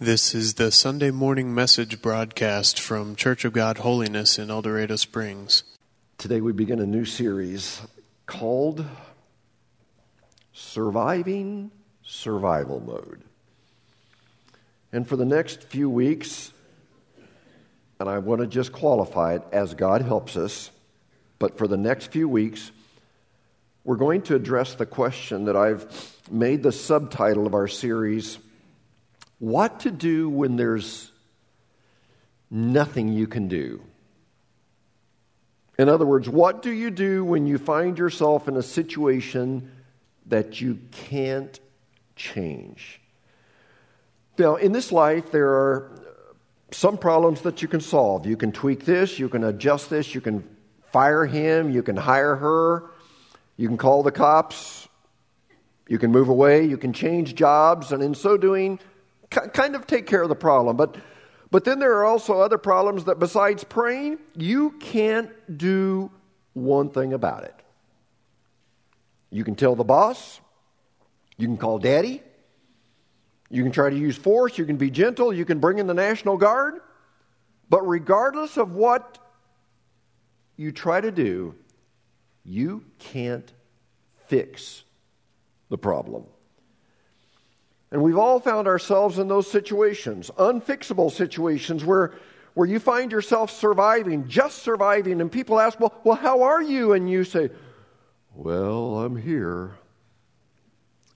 This is the Sunday morning message broadcast from Church of God Holiness in El Dorado Springs. Today we begin a new series called Surviving Survival Mode. And for the next few weeks, and I want to just qualify it as God helps us, but for the next few weeks, we're going to address the question that I've made the subtitle of our series what to do when there's nothing you can do. In other words, what do you do when you find yourself in a situation that you can't change? Now, in this life, there are some problems that you can solve. You can tweak this, you can adjust this, you can fire him, you can hire her, you can call the cops, you can move away, you can change jobs, and in so doing, kind of take care of the problem. But, but then there are also other problems that, besides praying, you can't do one thing about it. You can tell the boss, you can call daddy, you can try to use force, you can be gentle, you can bring in the National Guard. But regardless of what you try to do, you can't fix the problem. And we've all found ourselves in those situations, unfixable situations where, where you find yourself surviving, just surviving, and people ask, well, well, how are you? And you say, Well, I'm here.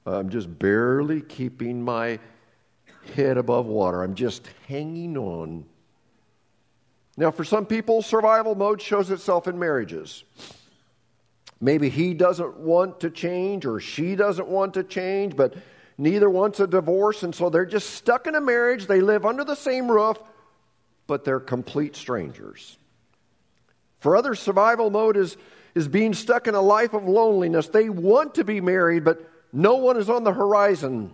I'm just barely keeping my head above water. I'm just hanging on. Now, for some people, survival mode shows itself in marriages. Maybe he doesn't want to change or she doesn't want to change, but Neither wants a divorce, and so they're just stuck in a marriage. They live under the same roof, but they're complete strangers. For others, survival mode is, is being stuck in a life of loneliness. They want to be married, but no one is on the horizon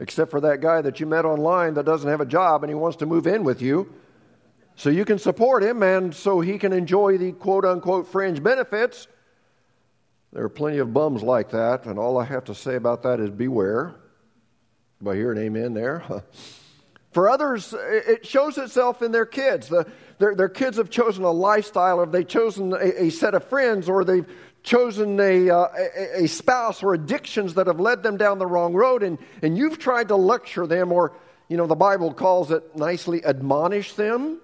except for that guy that you met online that doesn't have a job and he wants to move in with you. So you can support him and so he can enjoy the quote unquote fringe benefits. There are plenty of bums like that, and all I have to say about that is beware. I hear an amen there? For others, it shows itself in their kids. The, their, their, kids have chosen a lifestyle, or they've chosen a, a set of friends, or they've chosen a, uh, a, a, spouse or addictions that have led them down the wrong road, and, and you've tried to lecture them, or, you know, the Bible calls it nicely admonish them,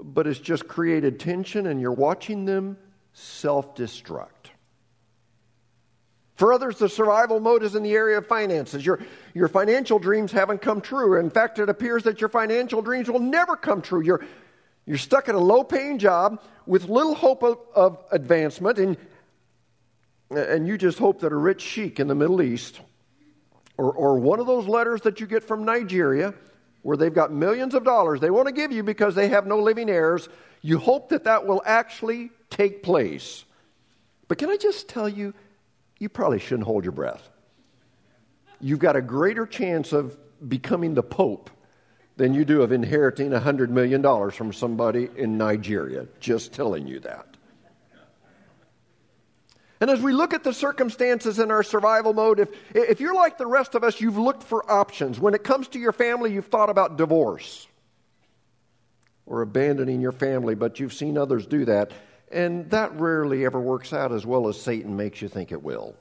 but it's just created tension, and you're watching them self destruct. For others, the survival mode is in the area of finances. Your, your financial dreams haven't come true. In fact, it appears that your financial dreams will never come true. You're, you're stuck at a low paying job with little hope of, of advancement, and, and you just hope that a rich sheik in the Middle East or, or one of those letters that you get from Nigeria where they've got millions of dollars they want to give you because they have no living heirs, you hope that that will actually take place. But can I just tell you, you probably shouldn't hold your breath. You've got a greater chance of becoming the Pope than you do of inheriting $100 million from somebody in Nigeria. Just telling you that. And as we look at the circumstances in our survival mode, if, if you're like the rest of us, you've looked for options. When it comes to your family, you've thought about divorce or abandoning your family, but you've seen others do that. And that rarely ever works out as well as Satan makes you think it will.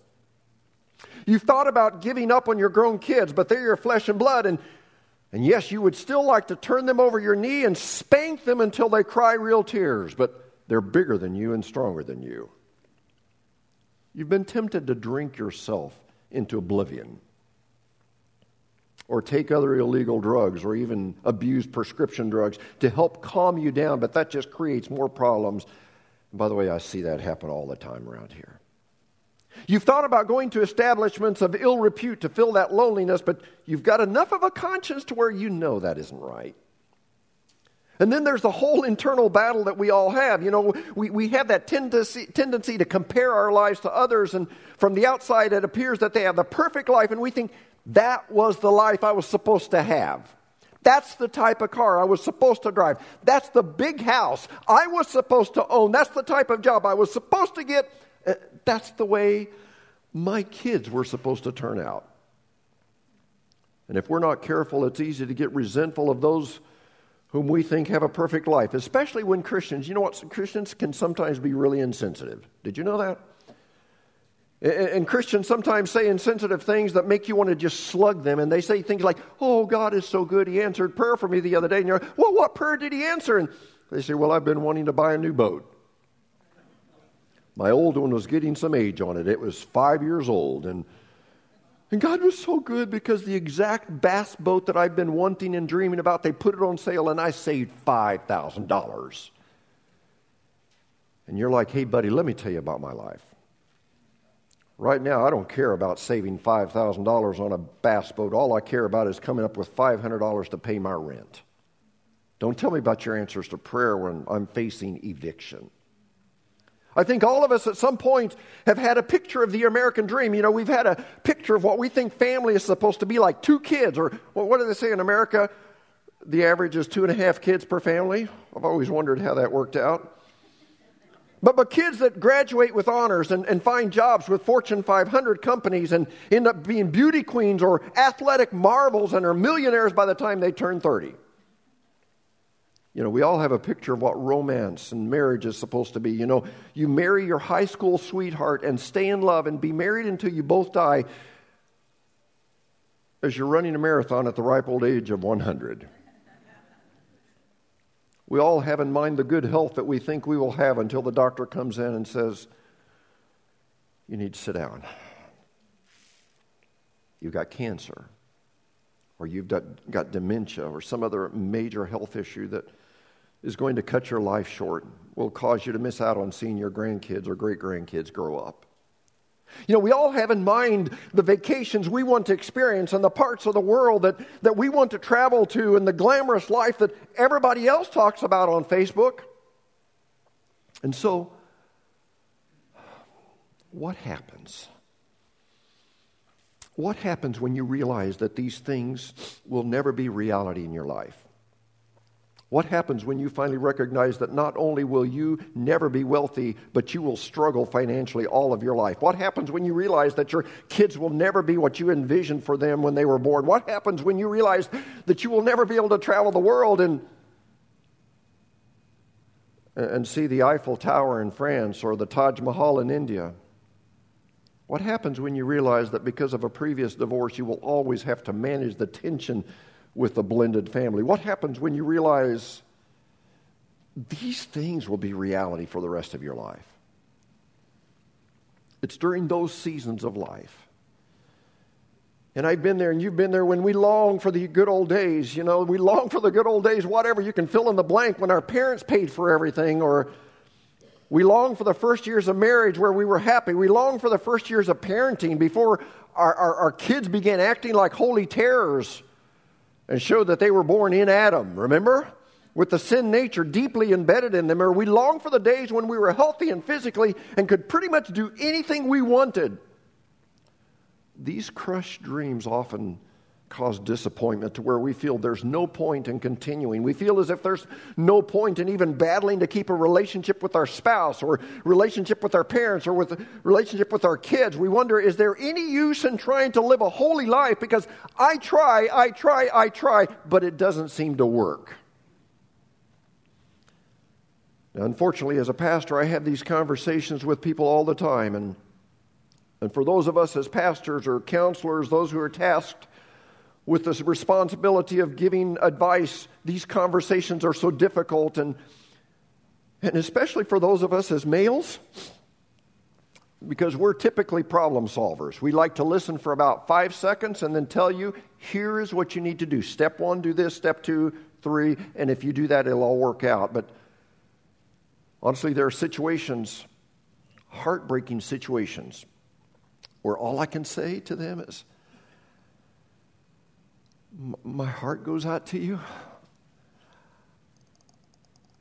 You've thought about giving up on your grown kids, but they're your flesh and blood. And, and yes, you would still like to turn them over your knee and spank them until they cry real tears, but they're bigger than you and stronger than you. You've been tempted to drink yourself into oblivion or take other illegal drugs or even abuse prescription drugs to help calm you down, but that just creates more problems and by the way, I see that happen all the time around here. You've thought about going to establishments of ill repute to fill that loneliness, but you've got enough of a conscience to where you know that isn't right. And then there's the whole internal battle that we all have. You know, we, we have that tendency, tendency to compare our lives to others, and from the outside, it appears that they have the perfect life, and we think that was the life I was supposed to have. That's the type of car I was supposed to drive. That's the big house I was supposed to own. That's the type of job I was supposed to get. Uh, that's the way my kids were supposed to turn out. And if we're not careful, it's easy to get resentful of those whom we think have a perfect life, especially when Christians, you know what, Christians can sometimes be really insensitive. Did you know that? And Christians sometimes say insensitive things that make you want to just slug them. And they say things like, Oh, God is so good. He answered prayer for me the other day. And you're like, Well, what prayer did he answer? And they say, Well, I've been wanting to buy a new boat. My old one was getting some age on it. It was five years old. And, and God was so good because the exact bass boat that I've been wanting and dreaming about, they put it on sale and I saved $5,000. And you're like, Hey, buddy, let me tell you about my life. Right now, I don't care about saving $5,000 on a bass boat. All I care about is coming up with $500 to pay my rent. Don't tell me about your answers to prayer when I'm facing eviction. I think all of us at some point have had a picture of the American dream. You know, we've had a picture of what we think family is supposed to be like two kids, or what do they say in America? The average is two and a half kids per family. I've always wondered how that worked out. But, but kids that graduate with honors and, and find jobs with Fortune 500 companies and end up being beauty queens or athletic marvels and are millionaires by the time they turn 30. You know, we all have a picture of what romance and marriage is supposed to be. You know, you marry your high school sweetheart and stay in love and be married until you both die as you're running a marathon at the ripe old age of 100. We all have in mind the good health that we think we will have until the doctor comes in and says, You need to sit down. You've got cancer, or you've got, dementia, or some other major health issue that is going to cut your life short, will cause you to miss out on seeing your grandkids or great grandkids grow up. You know, we all have in mind the vacations we want to experience and the parts of the world that, that we want to travel to and the glamorous life that everybody else talks about on Facebook. And so, what happens? What happens when you realize that these things will never be reality in your life? What happens when you finally recognize that not only will you never be wealthy, but you will struggle financially all of your life? What happens when you realize that your kids will never be what you envisioned for them when they were born? What happens when you realize that you will never be able to travel the world and, and see the Eiffel Tower in France or the Taj Mahal in India? What happens when you realize that because of a previous divorce, you will always have to manage the tension with a blended family? What happens when you realize these things will be reality for the rest of your life? It's during those seasons of life. And I've been there, and you've been there when we long for the good old days. You know, we long for the good old days, whatever. You can fill in the blank when our parents paid for everything, or we long for the first years of marriage where we were happy. We long for the first years of parenting before our, our, our kids began acting like holy terrors and showed that they were born in Adam, remember? With the sin nature deeply embedded in them, or we long for the days when we were healthy and physically and could pretty much do anything we wanted. These crushed dreams often cause disappointment to where we feel there's no point in continuing. We feel as if there's no point in even battling to keep a relationship with our spouse or relationship with our parents or with relationship with our kids. We wonder, is there any use in trying to live a holy life? Because I try, I try, I try, but it doesn't seem to work. Now, unfortunately, as a pastor, I have these conversations with people all the time and and for those of us as pastors or counselors, those who are tasked with the responsibility of giving advice, these conversations are so difficult. And, and especially for those of us as males, because we're typically problem solvers. We like to listen for about five seconds and then tell you, here is what you need to do. Step one, do this. Step two, three. And if you do that, it'll all work out. But honestly, there are situations, heartbreaking situations, where all I can say to them is, my heart goes out to you.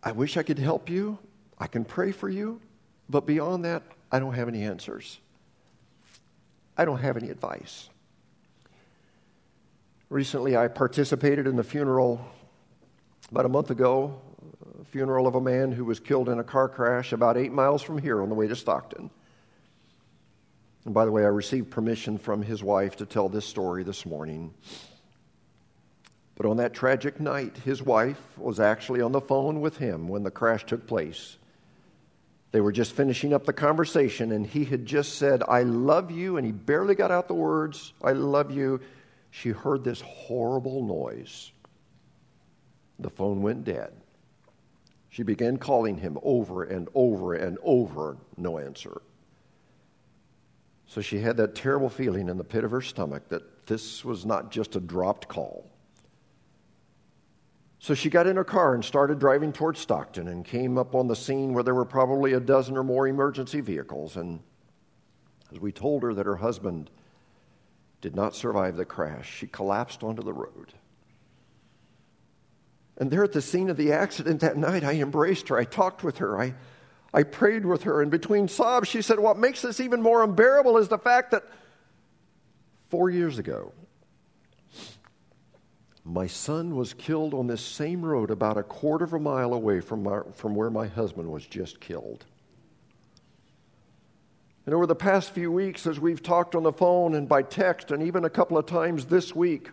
I wish I could help you. I can pray for you. But beyond that, I don't have any answers. I don't have any advice. Recently, I participated in the funeral about a month ago, a funeral of a man who was killed in a car crash about eight miles from here on the way to Stockton. And by the way, I received permission from his wife to tell this story this morning. But on that tragic night, his wife was actually on the phone with him when the crash took place. They were just finishing up the conversation, and he had just said, I love you, and he barely got out the words, I love you. She heard this horrible noise. The phone went dead. She began calling him over and over and over, no answer. So she had that terrible feeling in the pit of her stomach that this was not just a dropped call. So she got in her car and started driving towards Stockton and came up on the scene where there were probably a dozen or more emergency vehicles. And as we told her that her husband did not survive the crash, she collapsed onto the road. And there at the scene of the accident that night, I embraced her. I talked with her. I, I prayed with her. And between sobs, she said, What makes this even more unbearable is the fact that four years ago, my son was killed on this same road about a quarter of a mile away from, my, from where my husband was just killed. And over the past few weeks, as we've talked on the phone and by text, and even a couple of times this week,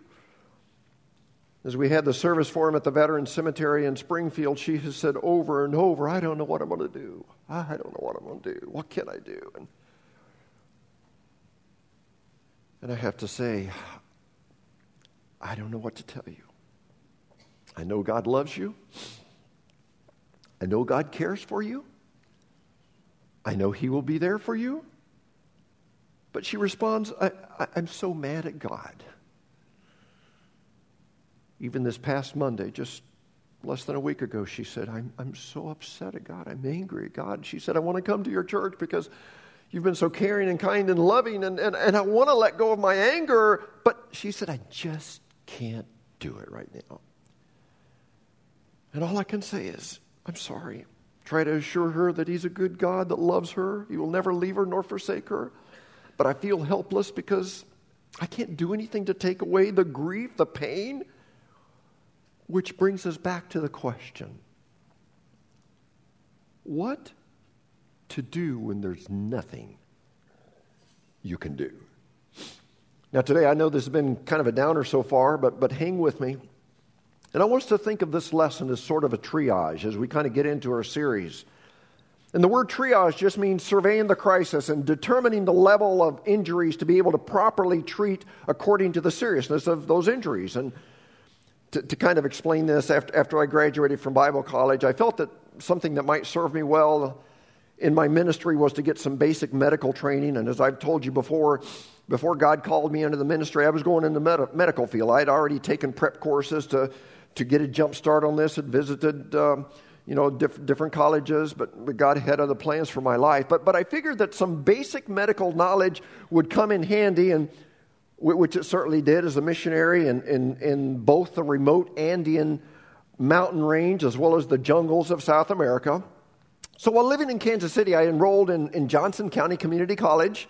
as we had the service for him at the Veterans Cemetery in Springfield, she has said over and over, I don't know what I'm going to do. I don't know what I'm going to do. What can I do? And, and I have to say, I don't know what to tell you. I know God loves you. I know God cares for you. I know He will be there for you. But she responds, I, am so mad at God. Even this past Monday, just less than a week ago, she said, I'm, I'm so upset at God. I'm angry at God. She said, I want to come to your church because you've been so caring and kind and loving, and, and, and I want to let go of my anger. But she said, I just can't do it right now. And all I can say is, I'm sorry. Try to assure her that He's a good God that loves her. He will never leave her nor forsake her. But I feel helpless because I can't do anything to take away the grief, the pain. Which brings us back to the question what to do when there's nothing you can do? Now, today, I know this has been kind of a downer so far, but, but hang with me. And I want us to think of this lesson as sort of a triage as we kind of get into our series. And the word triage just means surveying the crisis and determining the level of injuries to be able to properly treat according to the seriousness of those injuries. And to, to kind of explain this, after, after I graduated from Bible college, I felt that something that might serve me well in my ministry was to get some basic medical training. And as I've told you before, before God called me into the ministry, I was going in the med- medical field. I had already taken prep courses to, to get a jump start on this, had visited. Um, you know, diff- different colleges, but God had other plans for my life. But, but I figured that some basic medical knowledge would come in handy, and which it certainly did as a missionary in, in, in both the remote Andean mountain range as well as the jungles of South America. So while living in Kansas City, I enrolled in, in Johnson County Community College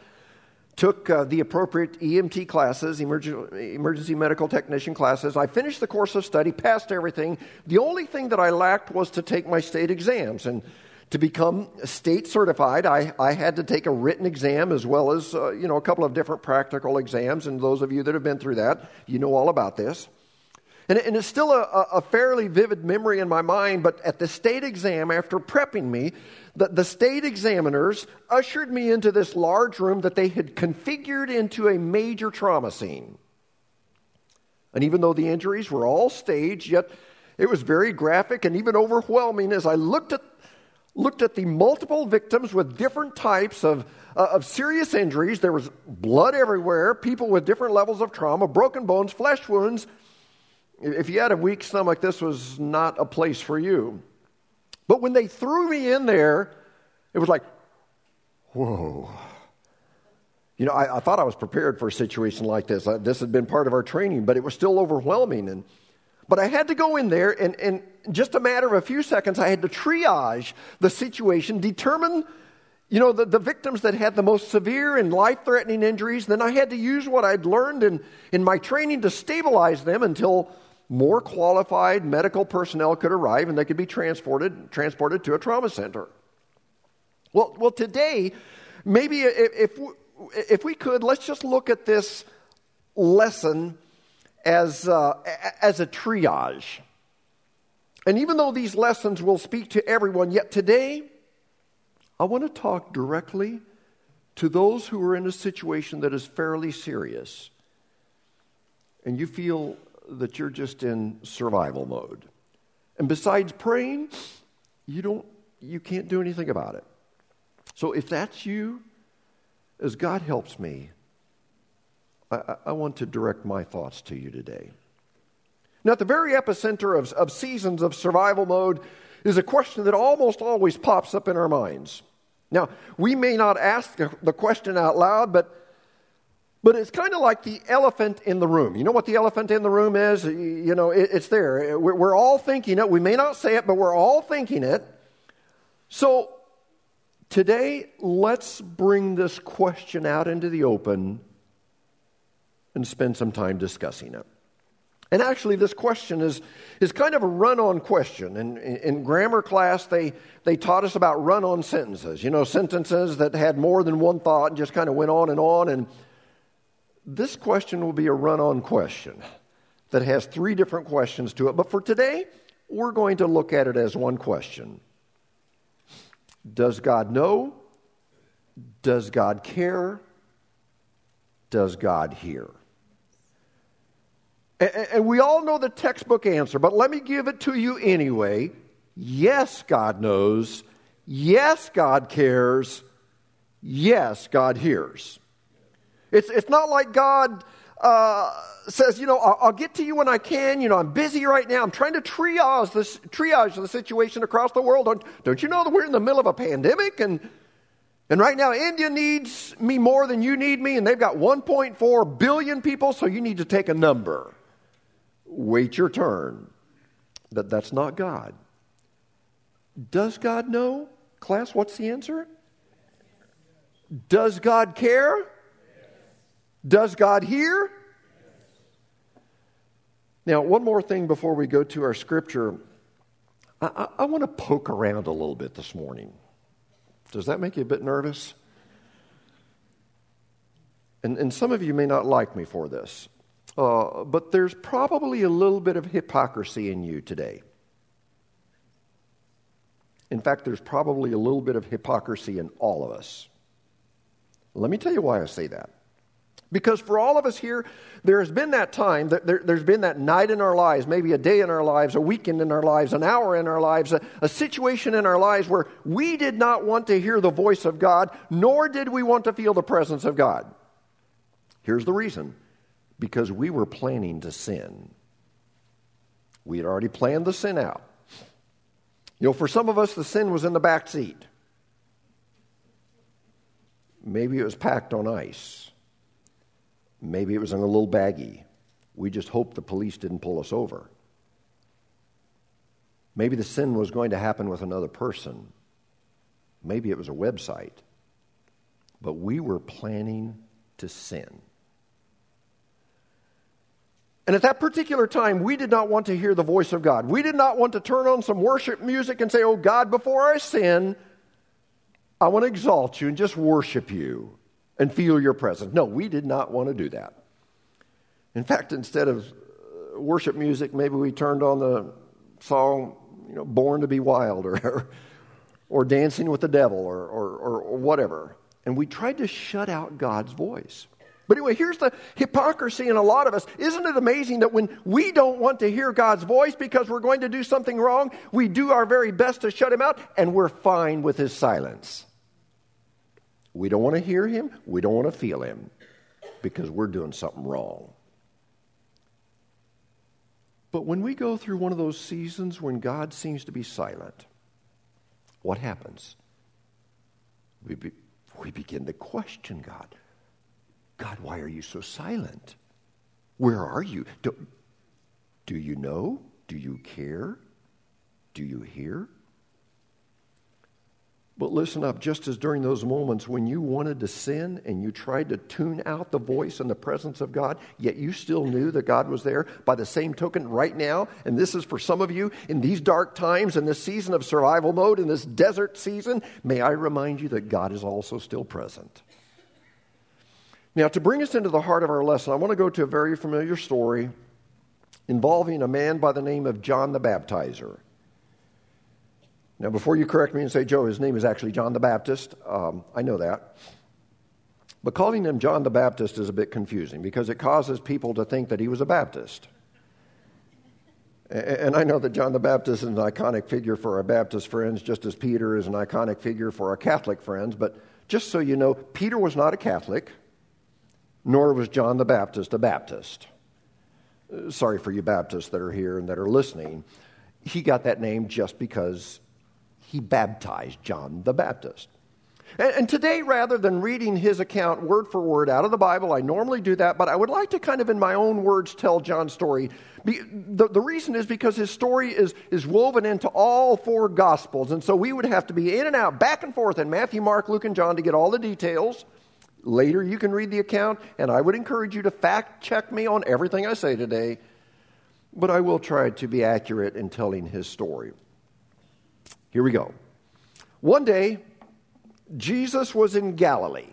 took uh, the appropriate EMT classes, emergency, medical technician classes. I finished the course of study, passed everything. The only thing that I lacked was to take my state exams. And to become state certified, I, I had to take a written exam as well as, uh, you know, a couple of different practical exams. And those of you that have been through that, you know all about this. And, and it's still a, a fairly vivid memory in my mind, but at the state exam, after prepping me, the, the state examiners ushered me into this large room that they had configured into a major trauma scene. And even though the injuries were all staged, yet it was very graphic and even overwhelming as I looked at, looked at the multiple victims with different types of, uh, of serious injuries. There was blood everywhere, people with different levels of trauma, broken bones, flesh wounds, if you had a weak stomach, this was not a place for you. But when they threw me in there, it was like, whoa. You know, I, I thought I was prepared for a situation like this. I, this had been part of our training, but it was still overwhelming. And, but I had to go in there, and, and just a matter of a few seconds, I had to triage the situation, determine you know, the, the victims that had the most severe and life threatening injuries. Then I had to use what I'd learned in, in my training to stabilize them until more qualified medical personnel could arrive and they could be transported, transported to a trauma center. Well, well today, maybe if, if, we could, let's just look at this lesson as, uh, as a triage. And even though these lessons will speak to everyone, yet today I want to talk directly to those who are in a situation that is fairly serious and you feel that you're just in survival mode. And besides praying, you don't you can't do anything about it. So if that's you, as God helps me, I, I want to direct my thoughts to you today. Now, at the very epicenter of, of seasons of survival mode is a question that almost always pops up in our minds. Now, we may not ask the question out loud, but but it's kind of like the elephant in the room. You know what the elephant in the room is? You know, it, it's there. We're, all thinking it. We may not say it, but we're all thinking it. So today, let's bring this question out into the open and spend some time discussing it. And actually, this question is, is kind of a run on question. In, in grammar class, they, they taught us about run on sentences. You know, sentences that had more than one thought and just kind of went on and on. And this question will be a run on question that has three different questions to it. But for today, we're going to look at it as one question Does God know? Does God care? Does God hear? And we all know the textbook answer, but let me give it to you anyway. Yes, God knows. Yes, God cares. Yes, God hears. It's, it's not like God uh, says, you know, I'll, I'll, get to you when I can. You know, I'm busy right now. I'm trying to triage this triage the situation across the world. Don't, don't you know that we're in the middle of a pandemic and and right now India needs me more than you need me, and they've got 1.4 billion people, so you need to take a number. Wait your turn. That that's not God. Does God know? Class, what's the answer? Does God care? Does God hear? Now, one more thing before we go to our scripture. I, I, I want to poke around a little bit this morning. Does that make you a bit nervous? And, and some of you may not like me for this, uh, but there's probably a little bit of hypocrisy in you today. In fact, there's probably a little bit of hypocrisy in all of us. Let me tell you why I say that. Because for all of us here, there has been that time, there, has been that night in our lives, maybe a day in our lives, a weekend in our lives, an hour in our lives, a, a situation in our lives where we did not want to hear the voice of God, nor did we want to feel the presence of God. Here's the reason because we were planning to sin. We had already planned the sin out. You know, for some of us, the sin was in the back seat. Maybe it was packed on ice. Maybe it was in a little baggie. We just hoped the police didn't pull us over. Maybe the sin was going to happen with another person. Maybe it was a website. But we were planning to sin. And at that particular time, we did not want to hear the voice of God. We did not want to turn on some worship music and say, Oh God, before I sin, I want to exalt you and just worship you and feel your presence. No, we did not want to do that. In fact, instead of uh, worship music, maybe we turned on the song, you know, Born to be Wild or, or Dancing with the Devil or, or, or whatever. And we tried to shut out God's voice. But anyway, here's the hypocrisy in a lot of us. Isn't it amazing that when we don't want to hear God's voice because we're going to do something wrong, we do our very best to shut him out and we're fine with his silence? We don't want to hear him. We don't want to feel him because we're doing something wrong. But when we go through one of those seasons when God seems to be silent, what happens? We, be, we begin to question God. God, why are you so silent? Where are you? Do, do you know? Do you care? Do you hear? But listen up, just as during those moments when you wanted to sin and you tried to tune out the voice and the presence of God, yet you still knew that God was there, by the same token, right now, and this is for some of you in these dark times, in this season of survival mode, in this desert season, may I remind you that God is also still present. Now, to bring us into the heart of our lesson, I want to go to a very familiar story involving a man by the name of John the Baptizer. Now, before you correct me and say, Joe, his name is actually John the Baptist, um, I know that. But calling him John the Baptist is a bit confusing because it causes people to think that he was a Baptist. And I know that John the Baptist is an iconic figure for our Baptist friends, just as Peter is an iconic figure for our Catholic friends. But just so you know, Peter was not a Catholic, nor was John the Baptist a Baptist. Uh, sorry for you Baptists that are here and that are listening. He got that name just because he baptized John the Baptist. And, today, rather than reading his account word for word out of the Bible, I normally do that, but I would like to kind of, in my own words, tell John's story. The, the reason is because his story is, is woven into all four Gospels. And so we would have to be in and out, back and forth in Matthew, Mark, Luke, and John to get all the details. Later, you can read the account, and I would encourage you to fact check me on everything I say today. But I will try to be accurate in telling his story. Here we go. One day, Jesus was in Galilee.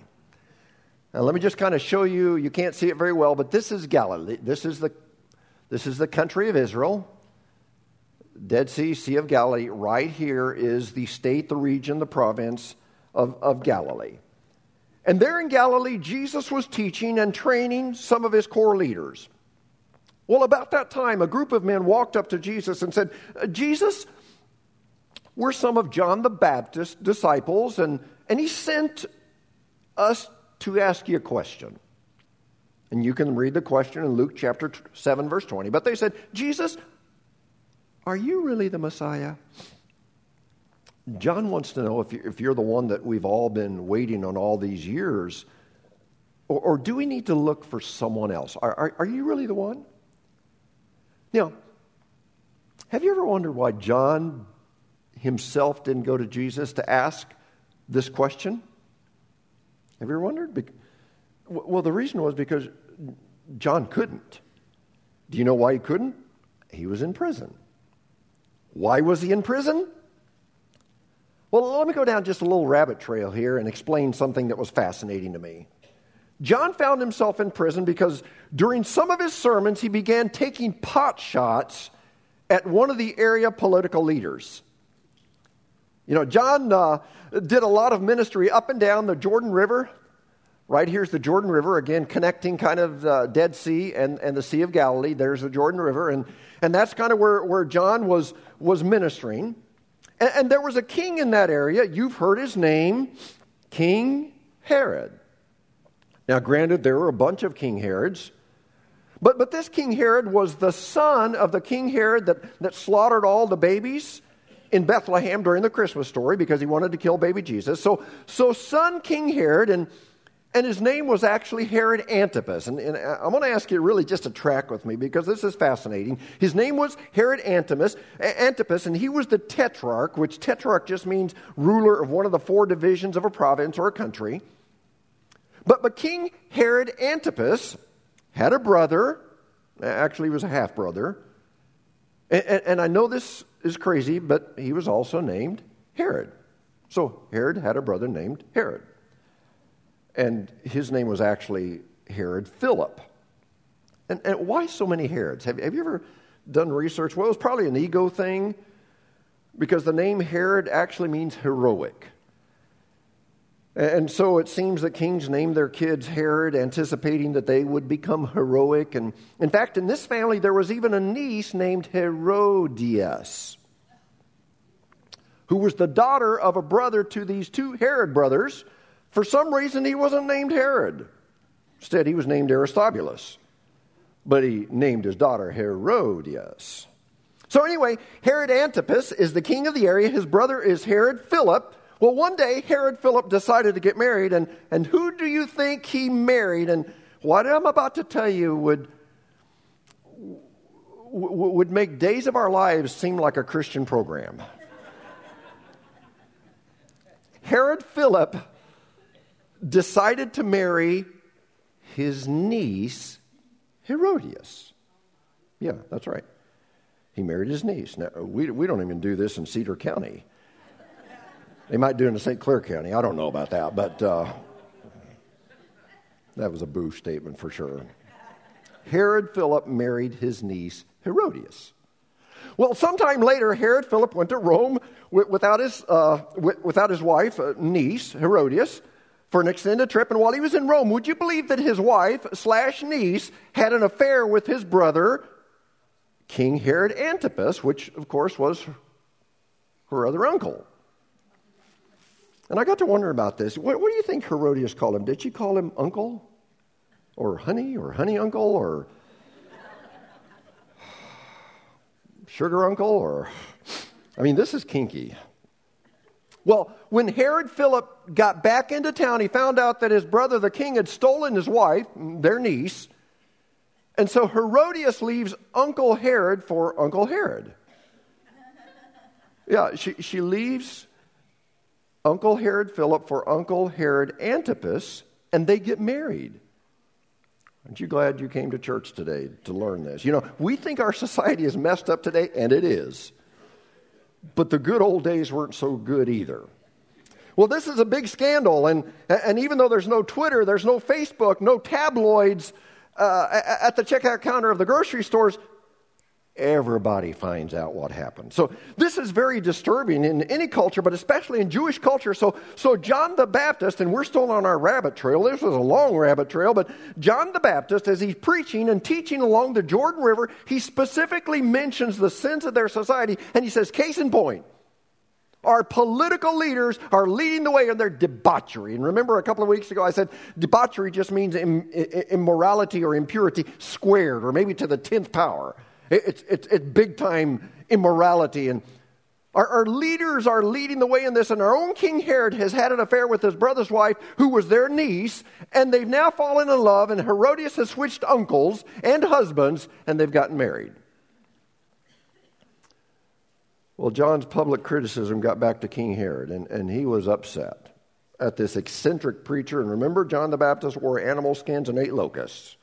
Now, let me just kind of show you, you can't see it very well, but this is Galilee. This is the, this is the country of Israel. Dead Sea, Sea of Galilee. Right here is the state, the region, the province of, of Galilee. And there in Galilee, Jesus was teaching and training some of his core leaders. Well, about that time, a group of men walked up to Jesus and said, uh, Jesus, were some of John the Baptist's disciples, and, and he sent us to ask you a question. And you can read the question in Luke chapter 7, verse 20. But they said, Jesus, are you really the Messiah? John wants to know if you're, the one that we've all been waiting on all these years, or, do we need to look for someone else? Are you really the one? Now, have you ever wondered why John himself didn't go to Jesus to ask this question? Have you ever wondered? Well, the reason was because John couldn't. Do you know why he couldn't? He was in prison. Why was he in prison? Well, let me go down just a little rabbit trail here and explain something that was fascinating to me. John found himself in prison because during some of his sermons, he began taking pot shots at one of the area political leaders. You know, John uh, did a lot of ministry up and down the Jordan River. Right here's the Jordan River, again, connecting kind of the Dead Sea and, and the Sea of Galilee. There's the Jordan River. And, and that's kind of where, where John was, was ministering. And, and there was a king in that area. You've heard his name, King Herod. Now, granted, there were a bunch of King Herods. But, but this King Herod was the son of the King Herod that, that slaughtered all the babies in Bethlehem during the Christmas story because he wanted to kill baby Jesus. So, so son King Herod, and, and his name was actually Herod Antipas. And, and I'm going to ask you really just to track with me because this is fascinating. His name was Herod Antipas, Antipas, and he was the tetrarch, which tetrarch just means ruler of one of the four divisions of a province or a country. But, but King Herod Antipas had a brother, actually, he was a half brother. And, and, and I know this is crazy, but he was also named Herod. So Herod had a brother named Herod. And his name was actually Herod Philip. And, and why so many Herods? Have, have you ever done research? Well, it was probably an ego thing because the name Herod actually means heroic. And so it seems that kings named their kids Herod, anticipating that they would become heroic. And in fact, in this family, there was even a niece named Herodias, who was the daughter of a brother to these two Herod brothers. For some reason, he wasn't named Herod. Instead, he was named Aristobulus. But he named his daughter Herodias. So, anyway, Herod Antipas is the king of the area. His brother is Herod Philip. Well, one day, Herod Philip decided to get married, and, and who do you think he married? And what I'm about to tell you would, would make days of our lives seem like a Christian program. Herod Philip decided to marry his niece, Herodias. Yeah, that's right. He married his niece. Now, we, we don't even do this in Cedar County. They might do it in St. Clair County. I don't know about that, but uh, that was a boo statement for sure. Herod Philip married his niece Herodias. Well, sometime later, Herod Philip went to Rome without his, uh, without his wife, uh, niece, Herodias, for an extended trip. And while he was in Rome, would you believe that his wife slash niece had an affair with his brother, King Herod Antipas, which, of course, was her other uncle? And I got to wonder about this. What, what do you think Herodias called him? Did she call him uncle? Or honey? Or honey uncle? Or sugar uncle? Or, I mean, this is kinky. Well, when Herod Philip got back into town, he found out that his brother, the king, had stolen his wife, their niece. And so Herodias leaves Uncle Herod for Uncle Herod. Yeah, she, she leaves Uncle Herod Philip for Uncle Herod Antipas, and they get married. Aren't you glad you came to church today to learn this? You know, we think our society is messed up today, and it is. But the good old days weren't so good either. Well, this is a big scandal, and, and even though there's no Twitter, there's no Facebook, no tabloids uh, at the checkout counter of the grocery stores, everybody finds out what happened. So this is very disturbing in any culture, but especially in Jewish culture. So, so John the Baptist, and we're still on our rabbit trail. This was a long rabbit trail, but John the Baptist, as he's preaching and teaching along the Jordan River, he specifically mentions the sins of their society, and he says, case in point. Our political leaders are leading the way in their debauchery. And remember, a couple of weeks ago, I said debauchery just means immorality or impurity squared, or maybe to the 10th power. It's, it's, it's big time immorality. And our, our, leaders are leading the way in this. And our own King Herod has had an affair with his brother's wife, who was their niece. And they've now fallen in love. And Herodias has switched uncles and husbands, and they've gotten married. Well, John's public criticism got back to King Herod, and, and he was upset at this eccentric preacher. And remember, John the Baptist wore animal skins and ate locusts.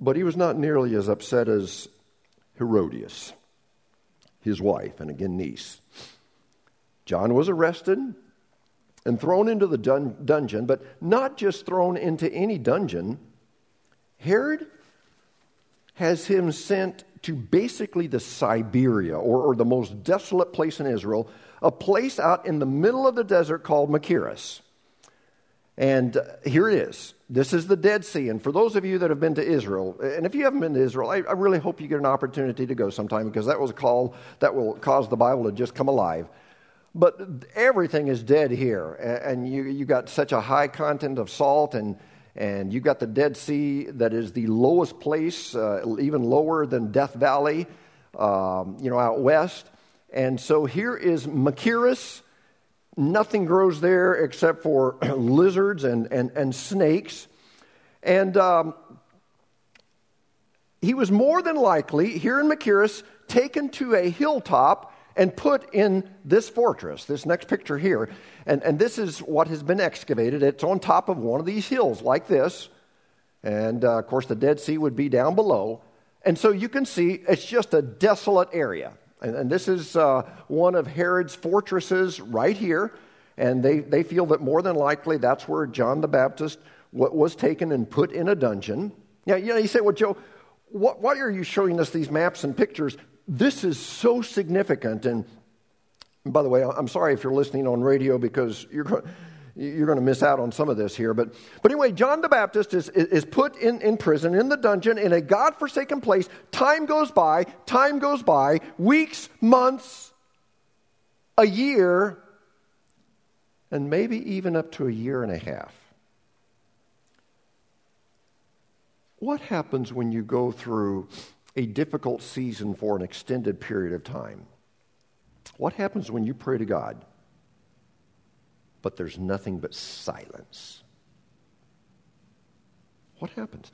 But he was not nearly as upset as Herodias, his wife, and again, niece. John was arrested and thrown into the dun- dungeon, but not just thrown into any dungeon. Herod has him sent to basically the Siberia, or, or the most desolate place in Israel, a place out in the middle of the desert called Machaerus. And uh, here it is. This is the Dead Sea. And for those of you that have been to Israel, and if you haven't been to Israel, I, I really hope you get an opportunity to go sometime because that was a call that will cause the Bible to just come alive. But everything is dead here. And you, you got such a high content of salt, and, and you got the Dead Sea that is the lowest place, uh, even lower than Death Valley, um, you know, out west. And so here is Machaerus Nothing grows there except for lizards and, and, and snakes. And um, he was more than likely, here in Machaerus, taken to a hilltop and put in this fortress, this next picture here. And, and this is what has been excavated. It's on top of one of these hills, like this. And uh, of course, the Dead Sea would be down below. And so you can see it's just a desolate area. And, and this is uh, one of Herod's fortresses right here. And they, they feel that more than likely that's where John the Baptist was taken and put in a dungeon. Now, you know, you say, well, Joe, what, why are you showing us these maps and pictures? This is so significant. And by the way, I'm sorry if you're listening on radio because you're going you're going to miss out on some of this here. But, but anyway, John the Baptist is, is put in, in prison, in the dungeon, in a God forsaken place. Time goes by, time goes by, weeks, months, a year, and maybe even up to a year and a half. What happens when you go through a difficult season for an extended period of time? What happens when you pray to God? But there's nothing but silence. What happens?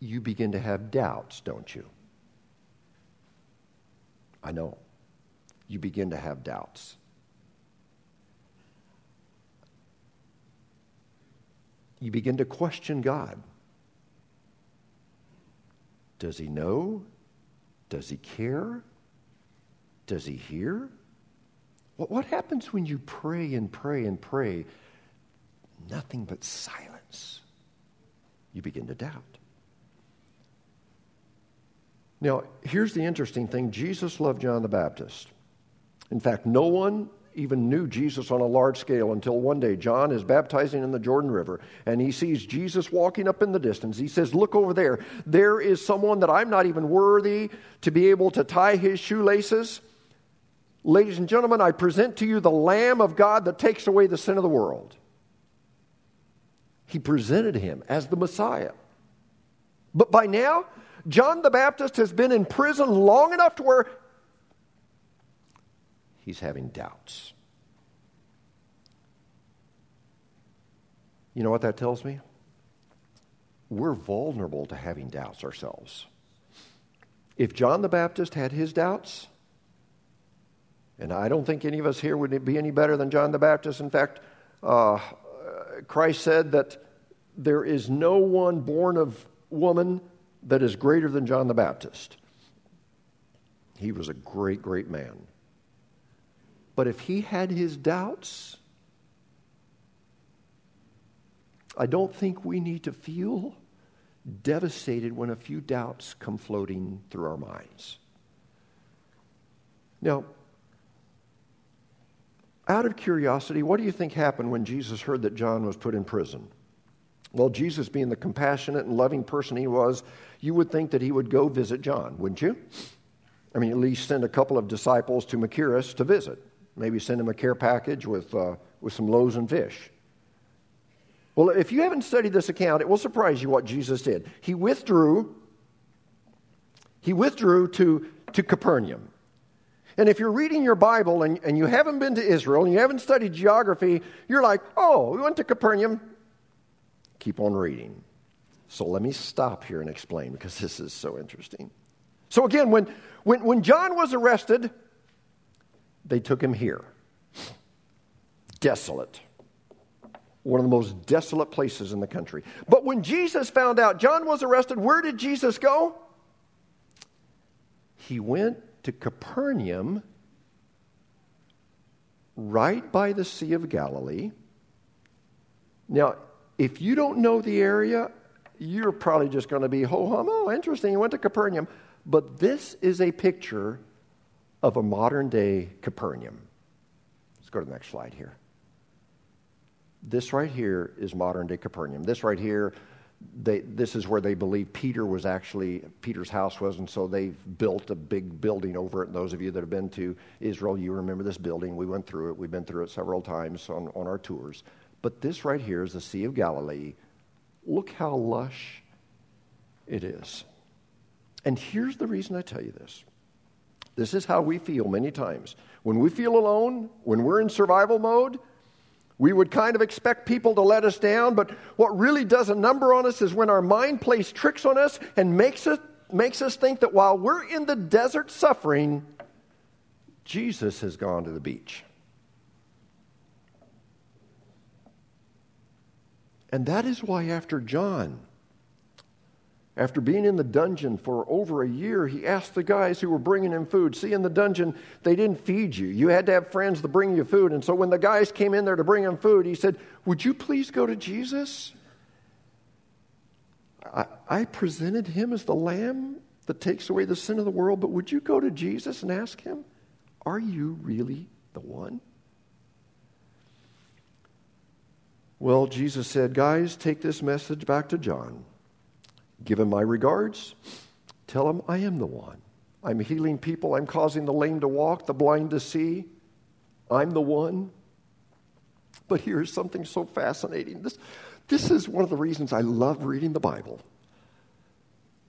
You begin to have doubts, don't you? I know. You begin to have doubts. You begin to question God. Does he know? Does he care? Does he hear? What happens when you pray and pray and pray? Nothing but silence. You begin to doubt. Now, here's the interesting thing Jesus loved John the Baptist. In fact, no one even knew Jesus on a large scale until one day John is baptizing in the Jordan River and he sees Jesus walking up in the distance. He says, Look over there. There is someone that I'm not even worthy to be able to tie his shoelaces. Ladies and gentlemen, I present to you the Lamb of God that takes away the sin of the world. He presented him as the Messiah. But by now, John the Baptist has been in prison long enough to where he's having doubts. You know what that tells me? We're vulnerable to having doubts ourselves. If John the Baptist had his doubts, and I don't think any of us here would be any better than John the Baptist. In fact, uh, Christ said that there is no one born of woman that is greater than John the Baptist. He was a great, great man. But if he had his doubts, I don't think we need to feel devastated when a few doubts come floating through our minds. Now, out of curiosity, what do you think happened when Jesus heard that John was put in prison? Well, Jesus, being the compassionate and loving person he was, you would think that he would go visit John, wouldn't you? I mean, at least send a couple of disciples to Machaerus to visit. Maybe send him a care package with, uh, with some loaves and fish. Well, if you haven't studied this account, it will surprise you what Jesus did. He withdrew. He withdrew to, to Capernaum. And if you're reading your Bible and, and you haven't been to Israel and you haven't studied geography, you're like, oh, we went to Capernaum. Keep on reading. So let me stop here and explain because this is so interesting. So, again, when, when, when John was arrested, they took him here. Desolate. One of the most desolate places in the country. But when Jesus found out John was arrested, where did Jesus go? He went to Capernaum, right by the Sea of Galilee. Now, if you don't know the area, you're probably just going to be ho hum. Oh, interesting. You went to Capernaum. But this is a picture of a modern day Capernaum. Let's go to the next slide here. This right here is modern day Capernaum. This right here they, this is where they believe Peter was actually, Peter's house was, and so they've built a big building over it. And those of you that have been to Israel, you remember this building. We went through it. We've been through it several times on, on our tours. But this right here is the Sea of Galilee. Look how lush it is. And here's the reason I tell you this. This is how we feel many times. When we feel alone, when we're in survival mode, we would kind of expect people to let us down, but what really does a number on us is when our mind plays tricks on us and makes us, makes us think that while we're in the desert suffering, Jesus has gone to the beach. And that is why, after John, after being in the dungeon for over a year, he asked the guys who were bringing him food. See, in the dungeon, they didn't feed you. You had to have friends to bring you food. And so when the guys came in there to bring him food, he said, Would you please go to Jesus? I, I presented him as the lamb that takes away the sin of the world, but would you go to Jesus and ask him, Are you really the one? Well, Jesus said, Guys, take this message back to John. Give him my regards. Tell him I am the one. I'm healing people. I'm causing the lame to walk, the blind to see. I'm the one. But here's something so fascinating. This, this is one of the reasons I love reading the Bible.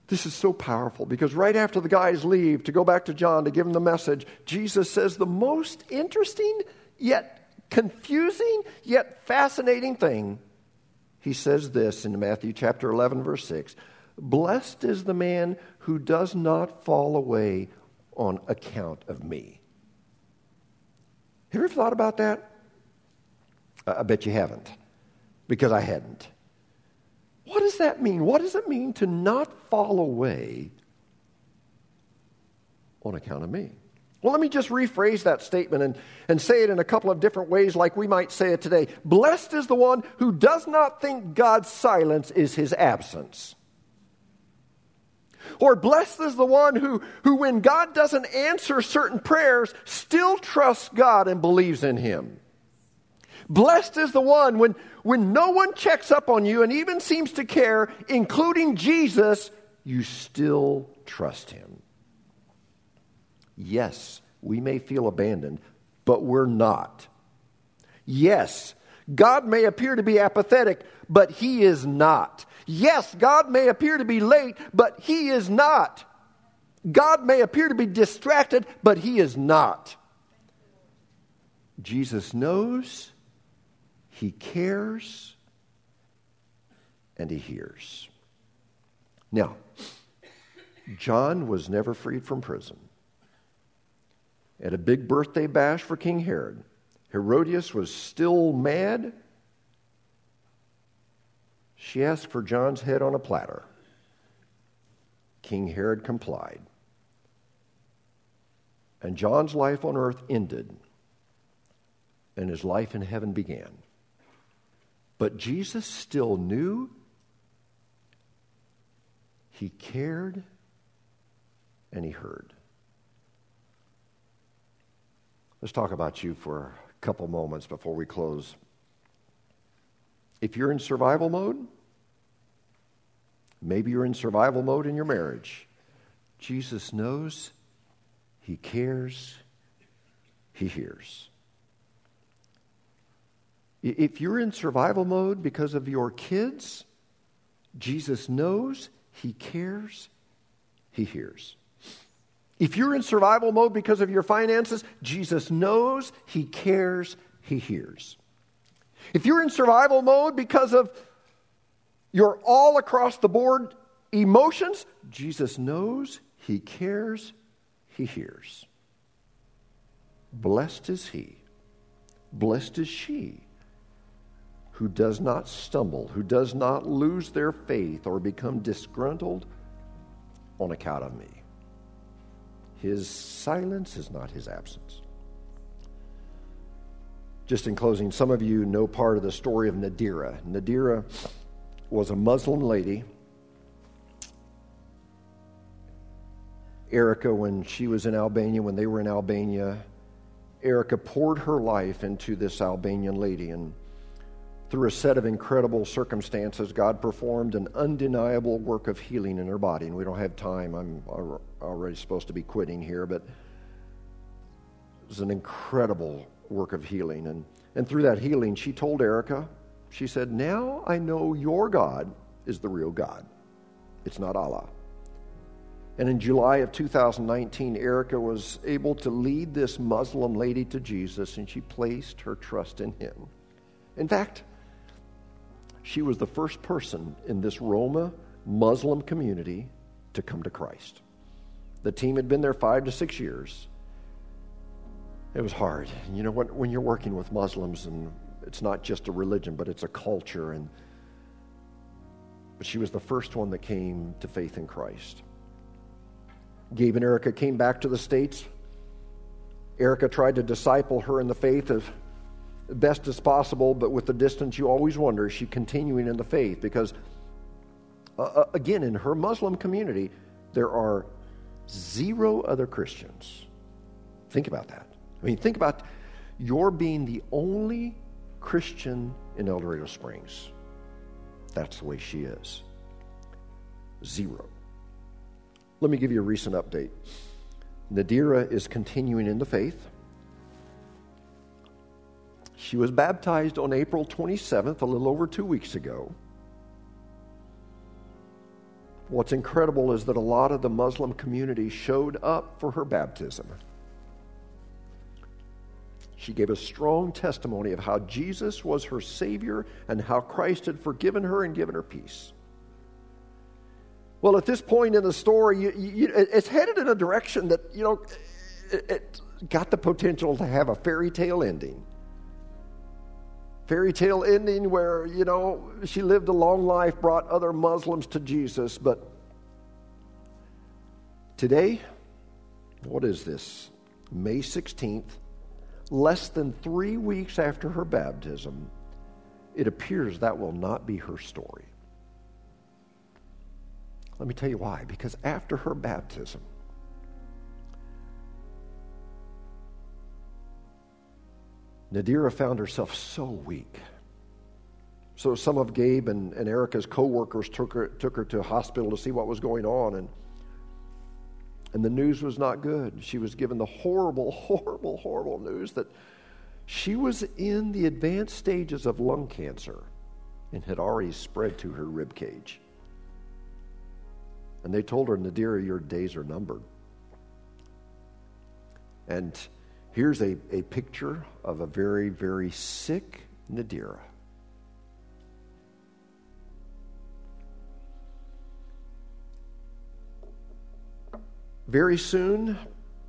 This is so powerful because right after the guys leave to go back to John to give him the message, Jesus says the most interesting yet confusing yet fascinating thing. He says this in Matthew chapter 11, verse 6 Blessed is the man who does not fall away on account of me. Have you ever thought about that? I bet you haven't, because I hadn't. What does that mean? What does it mean to not fall away on account of me? Well, let me just rephrase that statement and, and say it in a couple of different ways, like we might say it today. Blessed is the one who does not think God's silence is his absence. Or blessed is the one who, who, when God doesn't answer certain prayers, still trusts God and believes in Him. Blessed is the one when, when no one checks up on you and even seems to care, including Jesus, you still trust Him. Yes, we may feel abandoned, but we're not. Yes, God may appear to be apathetic, but He is not. Yes, God may appear to be late, but He is not. God may appear to be distracted, but He is not. Jesus knows, He cares, and He hears. Now, John was never freed from prison. At a big birthday bash for King Herod, Herodias was still mad she asked for John's head on a platter. King Herod complied. And John's life on earth ended, and his life in heaven began. But Jesus still knew, he cared, and he heard. Let's talk about you for a couple moments before we close. If you're in survival mode, maybe you're in survival mode in your marriage. Jesus knows, He cares, He hears. If you're in survival mode because of your kids, Jesus knows, He cares, He hears. If you're in survival mode because of your finances, Jesus knows, He cares, He hears. If you're in survival mode because of your all across the board emotions, Jesus knows, He cares, He hears. Blessed is He, blessed is she who does not stumble, who does not lose their faith or become disgruntled on account of me. His silence is not his absence. Just in closing, some of you know part of the story of Nadira. Nadira was a Muslim lady. Erica, when she was in Albania, when they were in Albania, Erica poured her life into this Albanian lady. And through a set of incredible circumstances, God performed an undeniable work of healing in her body. And we don't have time. I'm already supposed to be quitting here, but it was an incredible work of healing. And, and through that healing, she told Erica, she said, Now I know your God is the real God. It's not Allah. And in July of 2019, Erica was able to lead this Muslim lady to Jesus, and she placed her trust in him. In fact, she was the first person in this Roma Muslim community to come to Christ. The team had been there five to six years. It was hard. You know, when, when you're working with Muslims, and it's not just a religion, but it's a culture, and but she was the first one that came to faith in Christ. Gabe and Erica came back to the States. Erica tried to disciple her in the faith as best as possible, but with the distance, you always wonder is she continuing in the faith? Because, uh, uh again, in her Muslim community, there are zero other Christians. Think about that. I mean, think about your being the only Christian in El Dorado Springs. That's the way she is. Zero. Let me give you a recent update. Nadira is continuing in the faith. She was baptized on April 27th, a little over two weeks ago. What's incredible is that a lot of the Muslim community showed up for her baptism. She gave a strong testimony of how Jesus was her Savior and how Christ had forgiven her and given her peace. Well, at this point in the story, you, you, it's headed in a direction that, you know, it, it got the potential to have a fairy tale ending. Fairy tale ending where, you know, she lived a long life, brought other Muslims to Jesus, but today, what is this? May 16th, less than three weeks after her baptism, it appears that will not be her story. Let me tell you why. Because after her baptism, Nadira found herself so weak. So some of Gabe and, and Erica's co-workers took her, took her to a hospital to see what was going on, and, and the news was not good. She was given the horrible, horrible, horrible news that she was in the advanced stages of lung cancer and had already spread to her rib cage. And they told her, Nadira, your days are numbered. And here's a, a picture of a very, very sick Nadira. Very soon,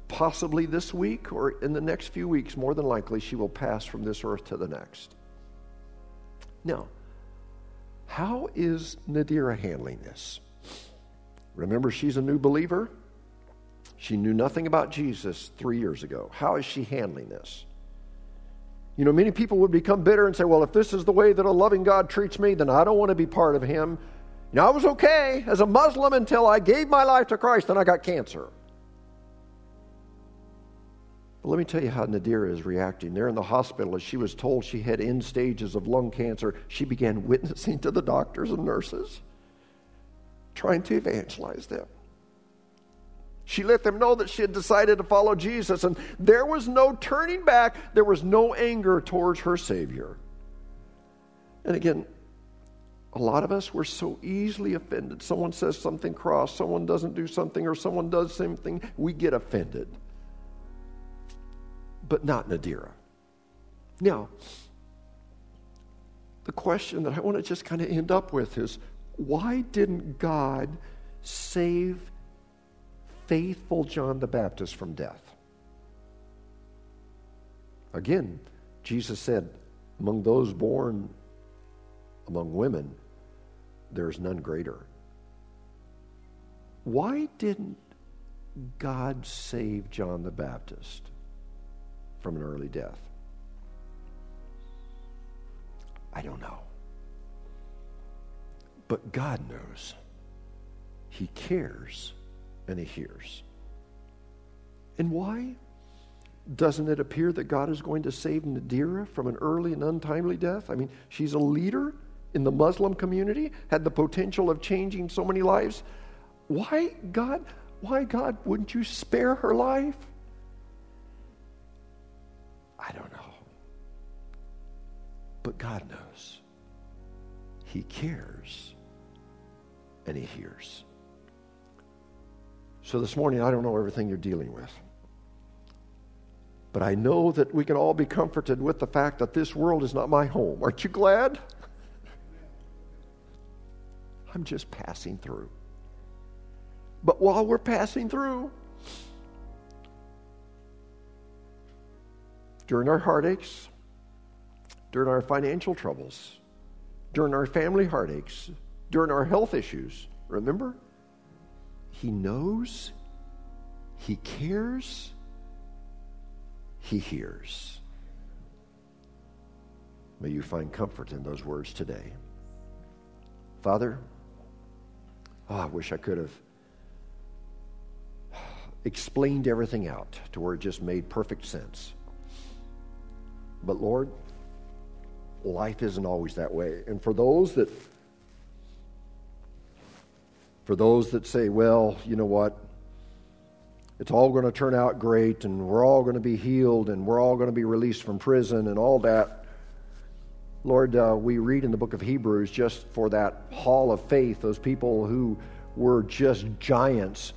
possibly this week or in the next few weeks, more than likely, she will pass from this earth to the next. Now, how is Nadira handling this? Remember, she's a new believer. She knew nothing about Jesus three years ago. How is she handling this? You know, many people would become bitter and say, well, if this is the way that a loving God treats me, then I don't want to be part of Him. You know, I was okay as a Muslim until I gave my life to Christ and I got cancer. But let me tell you how Nadira is reacting. There in the hospital, as she was told she had end stages of lung cancer, she began witnessing to the doctors and nurses, trying to evangelize them. She let them know that she had decided to follow Jesus, and there was no turning back. There was no anger towards her Savior. And again, a lot of us were so easily offended. Someone says something cross, someone doesn't do something, or someone does something, we get offended. But not Nadira. Now, the question that I want to just kind of end up with is why didn't God save faithful John the Baptist from death? Again, Jesus said, Among those born among women, there's none greater. Why didn't God save John the Baptist from an early death? I don't know. But God knows. He cares and He hears. And why? Doesn't it appear that God is going to save Nadira from an early and untimely death? I mean, she's a leader in the Muslim community, had the potential of changing so many lives. Why, God, why, God, wouldn't you spare her life? I don't know. But God knows. He cares and He hears. So this morning, I don't know everything you're dealing with. But I know that we can all be comforted with the fact that this world is not my home. Aren't you glad? I'm just passing through. But while we're passing through, during our heartaches, during our financial troubles, during our family heartaches, during our health issues, remember? He knows, He cares, He hears. May you find comfort in those words today. Father, Oh, I wish I could have explained everything out to where it just made perfect sense. But Lord, life isn't always that way. And for those that for those that say, well, you know what? It's all going to turn out great and we're all going to be healed and we're all going to be released from prison and all that. Lord, uh, we read in the book of Hebrews just for that hall of faith, those people who were just giants.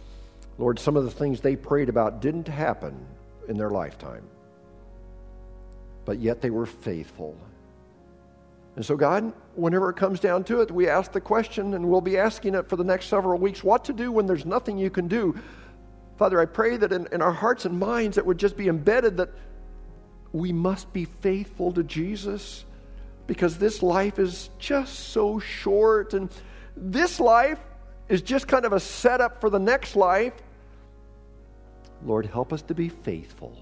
Lord, some of the things they prayed about didn't happen in their lifetime, but yet they were faithful. And so, God, whenever it comes down to it, we ask the question, and we'll be asking it for the next several weeks what to do when there's nothing you can do. Father, I pray that in, in our hearts and minds it would just be embedded that we must be faithful to Jesus because this life is just so short. And this life is just kind of a setup for the next life. Lord, help us to be faithful.